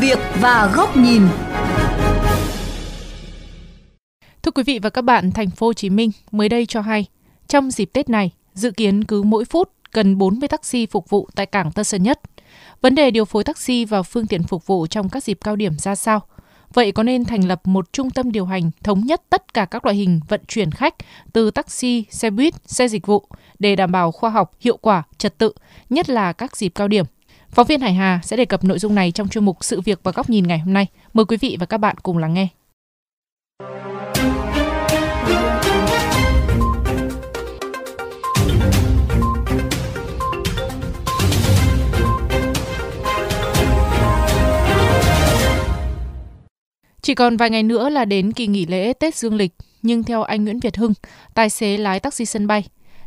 việc và góc nhìn. Thưa quý vị và các bạn, thành phố Hồ Chí Minh mới đây cho hay, trong dịp Tết này, dự kiến cứ mỗi phút cần 40 taxi phục vụ tại cảng Tân Sơn Nhất. Vấn đề điều phối taxi và phương tiện phục vụ trong các dịp cao điểm ra sao? Vậy có nên thành lập một trung tâm điều hành thống nhất tất cả các loại hình vận chuyển khách từ taxi, xe buýt, xe dịch vụ để đảm bảo khoa học, hiệu quả, trật tự, nhất là các dịp cao điểm? Phóng viên Hải Hà sẽ đề cập nội dung này trong chuyên mục Sự việc và góc nhìn ngày hôm nay. Mời quý vị và các bạn cùng lắng nghe. Chỉ còn vài ngày nữa là đến kỳ nghỉ lễ Tết Dương lịch, nhưng theo anh Nguyễn Việt Hưng, tài xế lái taxi sân bay,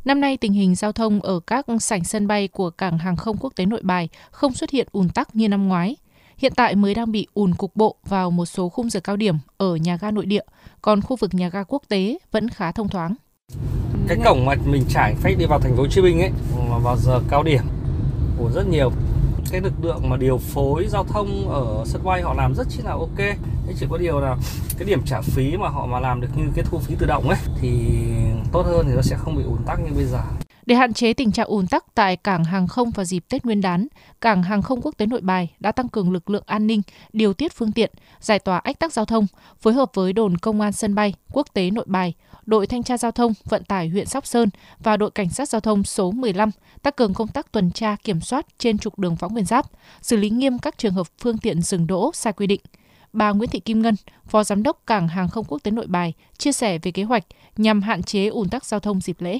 năm nay tình hình giao thông ở các sảnh sân bay của cảng hàng không quốc tế Nội Bài không xuất hiện ùn tắc như năm ngoái. Hiện tại mới đang bị ùn cục bộ vào một số khung giờ cao điểm ở nhà ga nội địa, còn khu vực nhà ga quốc tế vẫn khá thông thoáng. Cái cổng mà mình trải phách đi vào thành phố Hồ Chí Minh ấy vào giờ cao điểm của rất nhiều cái lực lượng mà điều phối giao thông ở sân bay họ làm rất chi là ok. Thế chỉ có điều là cái điểm trả phí mà họ mà làm được như cái thu phí tự động ấy thì tốt hơn thì nó sẽ không bị ùn tắc như bây giờ để hạn chế tình trạng ùn tắc tại cảng hàng không vào dịp Tết Nguyên đán, cảng hàng không quốc tế Nội Bài đã tăng cường lực lượng an ninh, điều tiết phương tiện, giải tỏa ách tắc giao thông, phối hợp với đồn công an sân bay quốc tế Nội Bài, đội thanh tra giao thông vận tải huyện Sóc Sơn và đội cảnh sát giao thông số 15 tăng cường công tác tuần tra kiểm soát trên trục đường Võ Nguyên Giáp, xử lý nghiêm các trường hợp phương tiện dừng đỗ sai quy định. Bà Nguyễn Thị Kim Ngân, Phó Giám đốc Cảng Hàng không Quốc tế Nội Bài, chia sẻ về kế hoạch nhằm hạn chế ùn tắc giao thông dịp lễ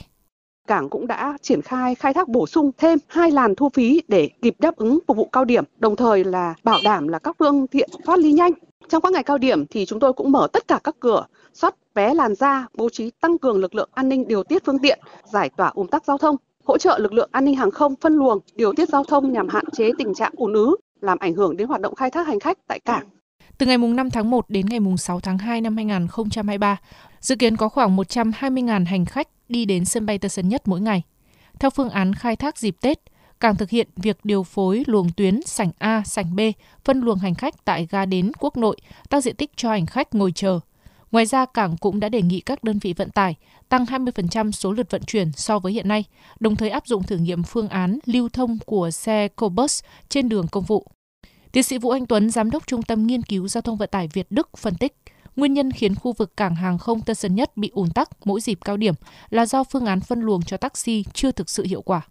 cảng cũng đã triển khai khai thác bổ sung thêm hai làn thu phí để kịp đáp ứng phục vụ cao điểm, đồng thời là bảo đảm là các phương tiện thoát ly nhanh. Trong các ngày cao điểm thì chúng tôi cũng mở tất cả các cửa, soát vé làn ra, bố trí tăng cường lực lượng an ninh điều tiết phương tiện, giải tỏa ùn tắc giao thông, hỗ trợ lực lượng an ninh hàng không phân luồng, điều tiết giao thông nhằm hạn chế tình trạng ùn ứ, làm ảnh hưởng đến hoạt động khai thác hành khách tại cảng. Từ ngày 5 tháng 1 đến ngày 6 tháng 2 năm 2023, dự kiến có khoảng 120.000 hành khách đi đến sân bay Tân Sơn Nhất mỗi ngày. Theo phương án khai thác dịp Tết, càng thực hiện việc điều phối luồng tuyến sảnh A, sảnh B, phân luồng hành khách tại ga đến quốc nội, tăng diện tích cho hành khách ngồi chờ. Ngoài ra, cảng cũng đã đề nghị các đơn vị vận tải tăng 20% số lượt vận chuyển so với hiện nay, đồng thời áp dụng thử nghiệm phương án lưu thông của xe Cobus trên đường công vụ. Tiến sĩ Vũ Anh Tuấn, Giám đốc Trung tâm Nghiên cứu Giao thông Vận tải Việt Đức phân tích, nguyên nhân khiến khu vực cảng hàng không Tân Sơn Nhất bị ùn tắc mỗi dịp cao điểm là do phương án phân luồng cho taxi chưa thực sự hiệu quả.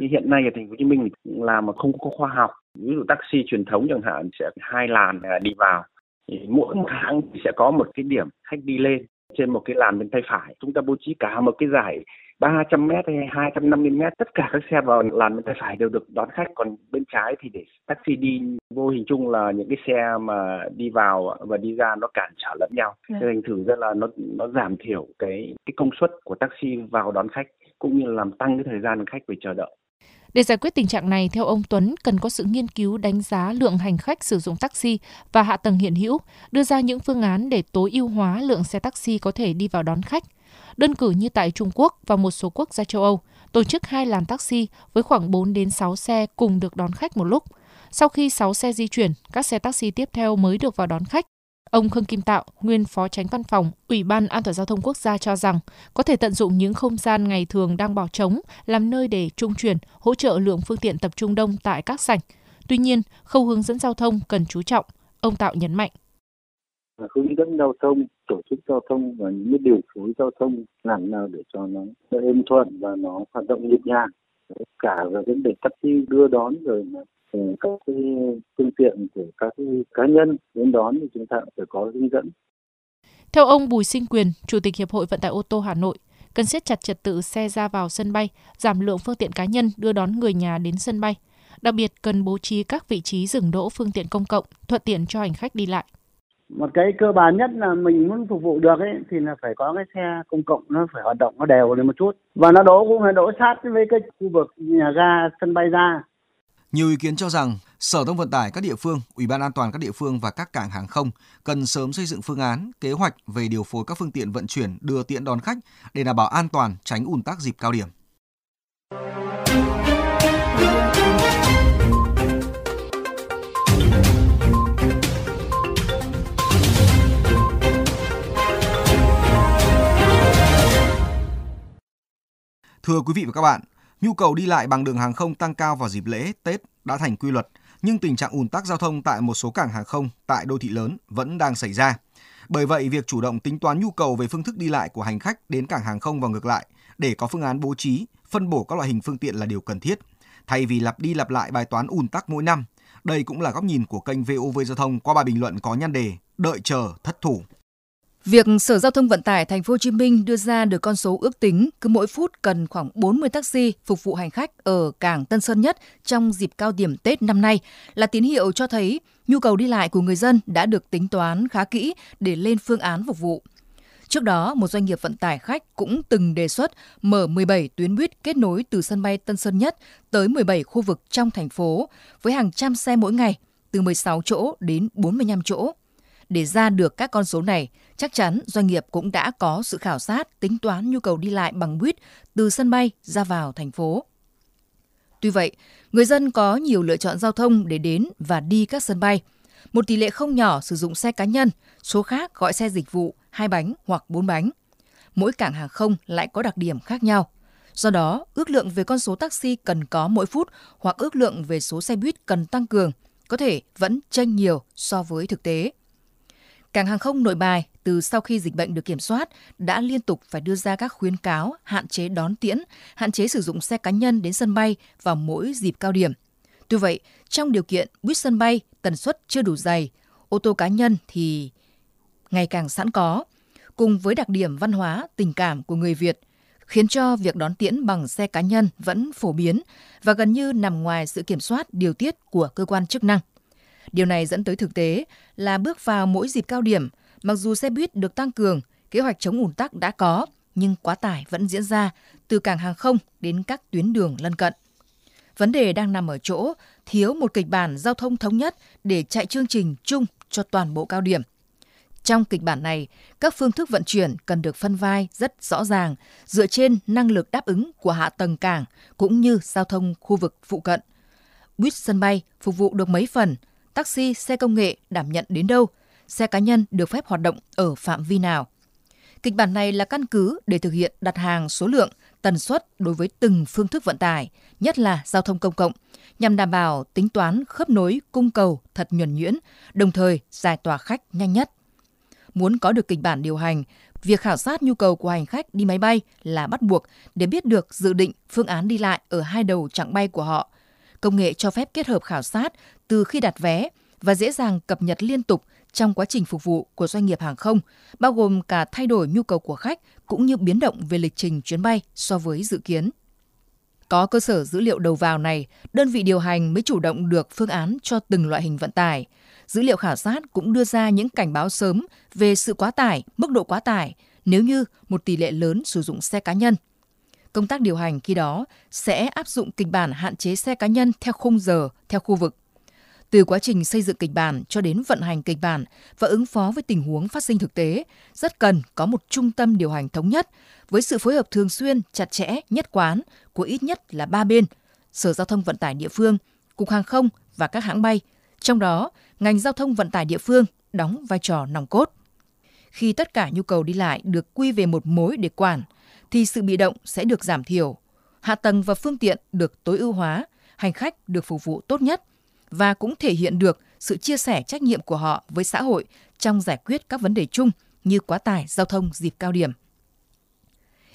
Hiện nay ở thành phố Hồ Chí Minh là mà không có khoa học. Ví dụ taxi truyền thống chẳng hạn sẽ hai làn à, đi vào. Mỗi một hãng sẽ có một cái điểm khách đi lên trên một cái làn bên tay phải. Chúng ta bố trí cả một cái giải 300 mét hay 250 mét tất cả các xe vào làn bên tay phải đều được đón khách còn bên trái thì để taxi đi vô hình chung là những cái xe mà đi vào và đi ra nó cản trở lẫn nhau yeah. Dạ. thành thử ra là nó nó giảm thiểu cái cái công suất của taxi vào đón khách cũng như là làm tăng cái thời gian khách phải chờ đợi để giải quyết tình trạng này, theo ông Tuấn, cần có sự nghiên cứu đánh giá lượng hành khách sử dụng taxi và hạ tầng hiện hữu, đưa ra những phương án để tối ưu hóa lượng xe taxi có thể đi vào đón khách. Đơn cử như tại Trung Quốc và một số quốc gia châu Âu, tổ chức hai làn taxi với khoảng 4 đến 6 xe cùng được đón khách một lúc. Sau khi 6 xe di chuyển, các xe taxi tiếp theo mới được vào đón khách. Ông Khương Kim Tạo, nguyên phó tránh văn phòng Ủy ban An toàn giao thông quốc gia cho rằng có thể tận dụng những không gian ngày thường đang bỏ trống làm nơi để trung chuyển, hỗ trợ lượng phương tiện tập trung đông tại các sảnh. Tuy nhiên, khâu hướng dẫn giao thông cần chú trọng, ông Tạo nhấn mạnh hướng dẫn giao thông tổ chức giao thông và những điều phối giao thông làm nào để cho nó êm thuận và nó hoạt động nhịp nhàng cả về vấn đề taxi đưa đón rồi mà ờ, các cái phương tiện của các cái cá nhân đến đón thì chúng ta phải có hướng dẫn. Theo ông Bùi Sinh Quyền, Chủ tịch Hiệp hội Vận tải ô tô Hà Nội, cần siết chặt trật tự xe ra vào sân bay, giảm lượng phương tiện cá nhân đưa đón người nhà đến sân bay. Đặc biệt cần bố trí các vị trí dừng đỗ phương tiện công cộng, thuận tiện cho hành khách đi lại một cái cơ bản nhất là mình muốn phục vụ được ấy thì là phải có cái xe công cộng nó phải hoạt động nó đều lên một chút và nó đỗ cũng phải đỗ sát với cái khu vực nhà ga sân bay ra nhiều ý kiến cho rằng Sở Thông Vận tải các địa phương, Ủy ban An toàn các địa phương và các cảng hàng không cần sớm xây dựng phương án, kế hoạch về điều phối các phương tiện vận chuyển đưa tiện đón khách để đảm bảo an toàn, tránh ùn tắc dịp cao điểm. Thưa quý vị và các bạn, nhu cầu đi lại bằng đường hàng không tăng cao vào dịp lễ, Tết đã thành quy luật, nhưng tình trạng ùn tắc giao thông tại một số cảng hàng không tại đô thị lớn vẫn đang xảy ra. Bởi vậy, việc chủ động tính toán nhu cầu về phương thức đi lại của hành khách đến cảng hàng không và ngược lại để có phương án bố trí, phân bổ các loại hình phương tiện là điều cần thiết. Thay vì lặp đi lặp lại bài toán ùn tắc mỗi năm, đây cũng là góc nhìn của kênh VOV Giao thông qua bài bình luận có nhan đề Đợi chờ thất thủ. Việc Sở Giao thông Vận tải Thành phố Hồ Chí Minh đưa ra được con số ước tính cứ mỗi phút cần khoảng 40 taxi phục vụ hành khách ở cảng Tân Sơn Nhất trong dịp cao điểm Tết năm nay là tín hiệu cho thấy nhu cầu đi lại của người dân đã được tính toán khá kỹ để lên phương án phục vụ. Trước đó, một doanh nghiệp vận tải khách cũng từng đề xuất mở 17 tuyến buýt kết nối từ sân bay Tân Sơn Nhất tới 17 khu vực trong thành phố với hàng trăm xe mỗi ngày, từ 16 chỗ đến 45 chỗ. Để ra được các con số này, chắc chắn doanh nghiệp cũng đã có sự khảo sát, tính toán nhu cầu đi lại bằng buýt từ sân bay ra vào thành phố. Tuy vậy, người dân có nhiều lựa chọn giao thông để đến và đi các sân bay. Một tỷ lệ không nhỏ sử dụng xe cá nhân, số khác gọi xe dịch vụ hai bánh hoặc bốn bánh. Mỗi cảng hàng không lại có đặc điểm khác nhau. Do đó, ước lượng về con số taxi cần có mỗi phút hoặc ước lượng về số xe buýt cần tăng cường có thể vẫn chênh nhiều so với thực tế. Cảng hàng không nội bài từ sau khi dịch bệnh được kiểm soát đã liên tục phải đưa ra các khuyến cáo hạn chế đón tiễn, hạn chế sử dụng xe cá nhân đến sân bay vào mỗi dịp cao điểm. Tuy vậy, trong điều kiện buýt sân bay tần suất chưa đủ dày, ô tô cá nhân thì ngày càng sẵn có, cùng với đặc điểm văn hóa, tình cảm của người Việt, khiến cho việc đón tiễn bằng xe cá nhân vẫn phổ biến và gần như nằm ngoài sự kiểm soát điều tiết của cơ quan chức năng. Điều này dẫn tới thực tế là bước vào mỗi dịp cao điểm, mặc dù xe buýt được tăng cường, kế hoạch chống ùn tắc đã có, nhưng quá tải vẫn diễn ra từ cảng hàng không đến các tuyến đường lân cận. Vấn đề đang nằm ở chỗ thiếu một kịch bản giao thông thống nhất để chạy chương trình chung cho toàn bộ cao điểm. Trong kịch bản này, các phương thức vận chuyển cần được phân vai rất rõ ràng dựa trên năng lực đáp ứng của hạ tầng cảng cũng như giao thông khu vực phụ cận. Buýt sân bay phục vụ được mấy phần, taxi, xe công nghệ đảm nhận đến đâu, xe cá nhân được phép hoạt động ở phạm vi nào. Kịch bản này là căn cứ để thực hiện đặt hàng số lượng, tần suất đối với từng phương thức vận tải, nhất là giao thông công cộng, nhằm đảm bảo tính toán khớp nối cung cầu thật nhuần nhuyễn, đồng thời giải tỏa khách nhanh nhất. Muốn có được kịch bản điều hành, việc khảo sát nhu cầu của hành khách đi máy bay là bắt buộc để biết được dự định phương án đi lại ở hai đầu chặng bay của họ. Công nghệ cho phép kết hợp khảo sát từ khi đặt vé và dễ dàng cập nhật liên tục trong quá trình phục vụ của doanh nghiệp hàng không, bao gồm cả thay đổi nhu cầu của khách cũng như biến động về lịch trình chuyến bay so với dự kiến. Có cơ sở dữ liệu đầu vào này, đơn vị điều hành mới chủ động được phương án cho từng loại hình vận tải. Dữ liệu khảo sát cũng đưa ra những cảnh báo sớm về sự quá tải, mức độ quá tải nếu như một tỷ lệ lớn sử dụng xe cá nhân. Công tác điều hành khi đó sẽ áp dụng kịch bản hạn chế xe cá nhân theo khung giờ, theo khu vực. Từ quá trình xây dựng kịch bản cho đến vận hành kịch bản và ứng phó với tình huống phát sinh thực tế, rất cần có một trung tâm điều hành thống nhất với sự phối hợp thường xuyên, chặt chẽ, nhất quán của ít nhất là ba bên, Sở Giao thông Vận tải địa phương, Cục Hàng không và các hãng bay, trong đó ngành giao thông vận tải địa phương đóng vai trò nòng cốt. Khi tất cả nhu cầu đi lại được quy về một mối để quản, thì sự bị động sẽ được giảm thiểu, hạ tầng và phương tiện được tối ưu hóa, hành khách được phục vụ tốt nhất – và cũng thể hiện được sự chia sẻ trách nhiệm của họ với xã hội trong giải quyết các vấn đề chung như quá tải giao thông dịp cao điểm.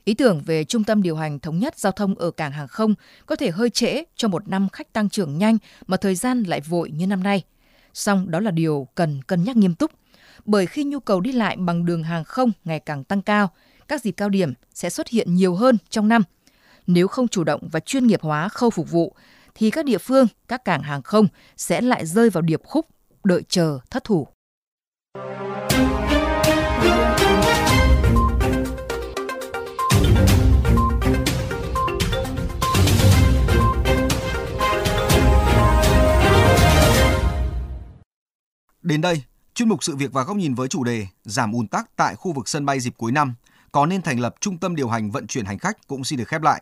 Ý tưởng về trung tâm điều hành thống nhất giao thông ở cảng hàng không có thể hơi trễ cho một năm khách tăng trưởng nhanh mà thời gian lại vội như năm nay. Song đó là điều cần cân nhắc nghiêm túc, bởi khi nhu cầu đi lại bằng đường hàng không ngày càng tăng cao, các dịp cao điểm sẽ xuất hiện nhiều hơn trong năm. Nếu không chủ động và chuyên nghiệp hóa khâu phục vụ thì các địa phương, các cảng hàng không sẽ lại rơi vào điệp khúc đợi chờ thất thủ. Đến đây, chuyên mục sự việc và góc nhìn với chủ đề giảm ùn tắc tại khu vực sân bay dịp cuối năm có nên thành lập trung tâm điều hành vận chuyển hành khách cũng xin được khép lại.